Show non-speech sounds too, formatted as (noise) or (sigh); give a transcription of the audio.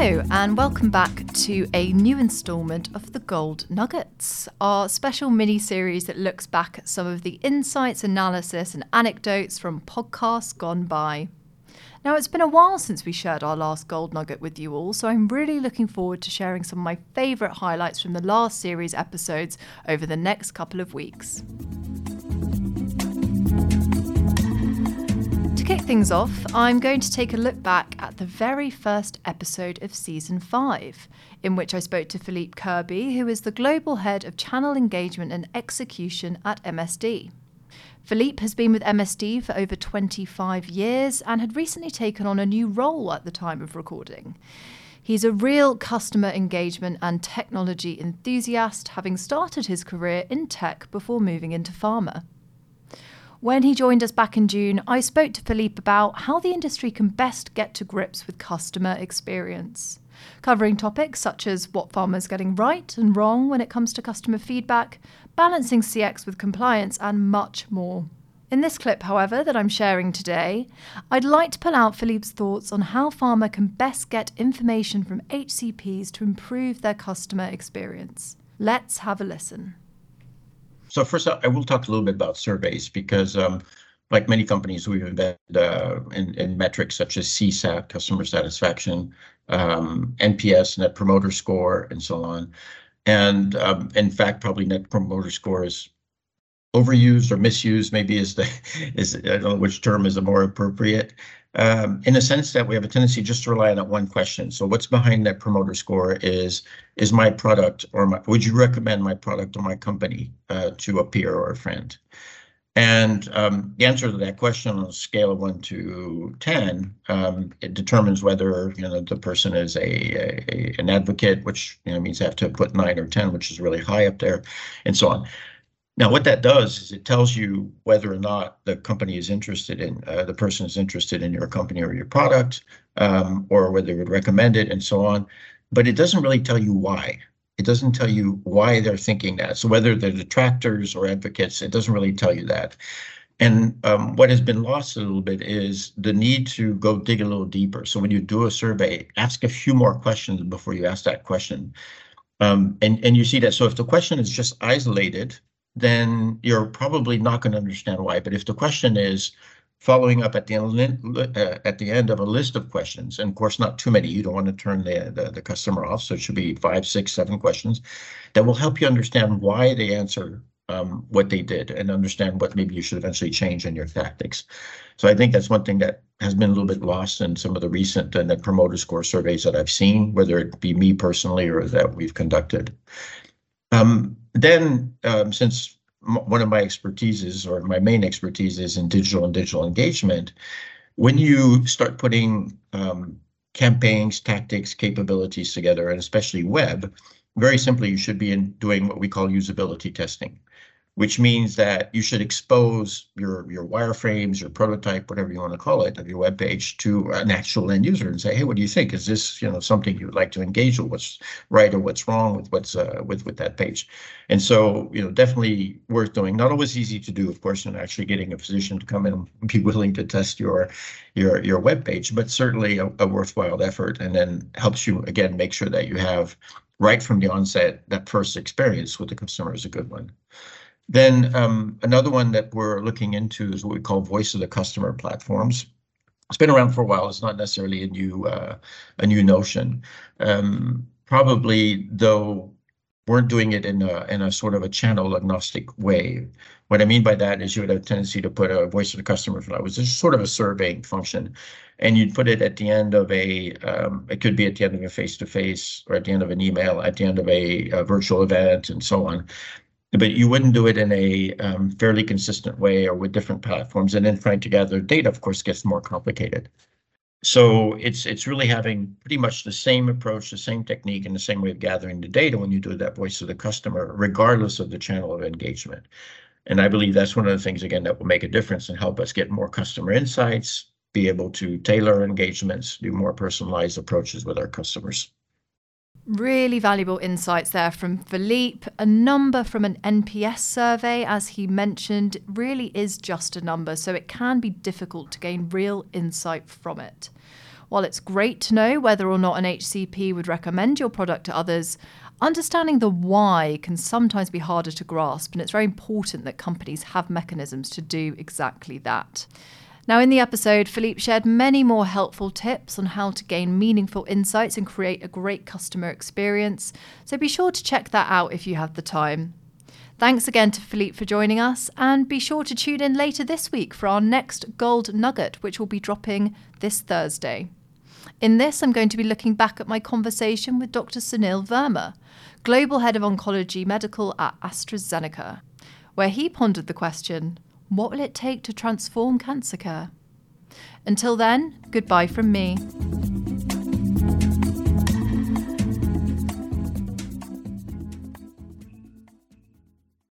Hello, and welcome back to a new instalment of the Gold Nuggets, our special mini series that looks back at some of the insights, analysis, and anecdotes from podcasts gone by. Now, it's been a while since we shared our last Gold Nugget with you all, so I'm really looking forward to sharing some of my favourite highlights from the last series episodes over the next couple of weeks. Things off, I'm going to take a look back at the very first episode of season 5, in which I spoke to Philippe Kirby, who is the global head of channel engagement and execution at MSD. Philippe has been with MSD for over 25 years and had recently taken on a new role at the time of recording. He's a real customer engagement and technology enthusiast, having started his career in tech before moving into pharma. When he joined us back in June, I spoke to Philippe about how the industry can best get to grips with customer experience, covering topics such as what pharma is getting right and wrong when it comes to customer feedback, balancing CX with compliance, and much more. In this clip, however, that I'm sharing today, I'd like to pull out Philippe's thoughts on how pharma can best get information from HCPs to improve their customer experience. Let's have a listen. So first, I will talk a little bit about surveys because, um, like many companies, we've embedded uh, in, in, metrics such as CSAT, customer satisfaction, um, NPS, Net Promoter Score, and so on. And um, in fact, probably Net Promoter Score is overused or misused. Maybe is the (laughs) is I don't know which term is the more appropriate. Um, in a sense that we have a tendency just to rely on that one question. So what's behind that promoter score is is my product or my, would you recommend my product or my company uh, to a peer or a friend? And um, the answer to that question on a scale of one to 10, um, it determines whether you know the person is a, a, an advocate, which you know means they have to put nine or 10, which is really high up there, and so on. Now, what that does is it tells you whether or not the company is interested in uh, the person is interested in your company or your product, um, or whether they would recommend it, and so on. But it doesn't really tell you why it doesn't tell you why they're thinking that. So whether they're detractors or advocates, it doesn't really tell you that. And um, what has been lost a little bit is the need to go dig a little deeper. So when you do a survey, ask a few more questions before you ask that question. Um, and, and you see that. So if the question is just isolated, then you're probably not going to understand why. But if the question is, following up at the uh, at the end of a list of questions and of course not too many you don't want to turn the, the, the customer off so it should be five six seven questions that will help you understand why they answer um, what they did and understand what maybe you should eventually change in your tactics so i think that's one thing that has been a little bit lost in some of the recent uh, net promoter score surveys that i've seen whether it be me personally or that we've conducted um, then um, since one of my expertises or my main expertise is in digital and digital engagement. When you start putting um, campaigns, tactics, capabilities together, and especially web, very simply, you should be in doing what we call usability testing which means that you should expose your your wireframes, your prototype, whatever you want to call it, of your web page to an actual end user and say, hey, what do you think? Is this you know something you would like to engage with? What's right or what's wrong with what's uh, with with that page? And so you know definitely worth doing. Not always easy to do, of course, and actually getting a physician to come in and (laughs) be willing to test your your your web page, but certainly a, a worthwhile effort, and then helps you again make sure that you have right from the onset that first experience with the consumer is a good one. Then um, another one that we're looking into is what we call voice of the customer platforms. It's been around for a while. It's not necessarily a new uh, a new notion. Um, probably though weren't doing it in a in a sort of a channel agnostic way. What I mean by that is you would have a tendency to put a voice of the customer flow. It was just sort of a surveying function, and you'd put it at the end of a. Um, it could be at the end of a face to face, or at the end of an email, at the end of a, a virtual event, and so on but you wouldn't do it in a um, fairly consistent way or with different platforms. And then trying to gather data, of course, gets more complicated. So it's it's really having pretty much the same approach, the same technique, and the same way of gathering the data when you do that voice of the customer, regardless of the channel of engagement. And I believe that's one of the things again that will make a difference and help us get more customer insights, be able to tailor engagements, do more personalized approaches with our customers. Really valuable insights there from Philippe. A number from an NPS survey, as he mentioned, really is just a number, so it can be difficult to gain real insight from it. While it's great to know whether or not an HCP would recommend your product to others, understanding the why can sometimes be harder to grasp, and it's very important that companies have mechanisms to do exactly that. Now, in the episode, Philippe shared many more helpful tips on how to gain meaningful insights and create a great customer experience, so be sure to check that out if you have the time. Thanks again to Philippe for joining us, and be sure to tune in later this week for our next Gold Nugget, which will be dropping this Thursday. In this, I'm going to be looking back at my conversation with Dr. Sunil Verma, Global Head of Oncology Medical at AstraZeneca, where he pondered the question what will it take to transform cancer care? Until then, goodbye from me.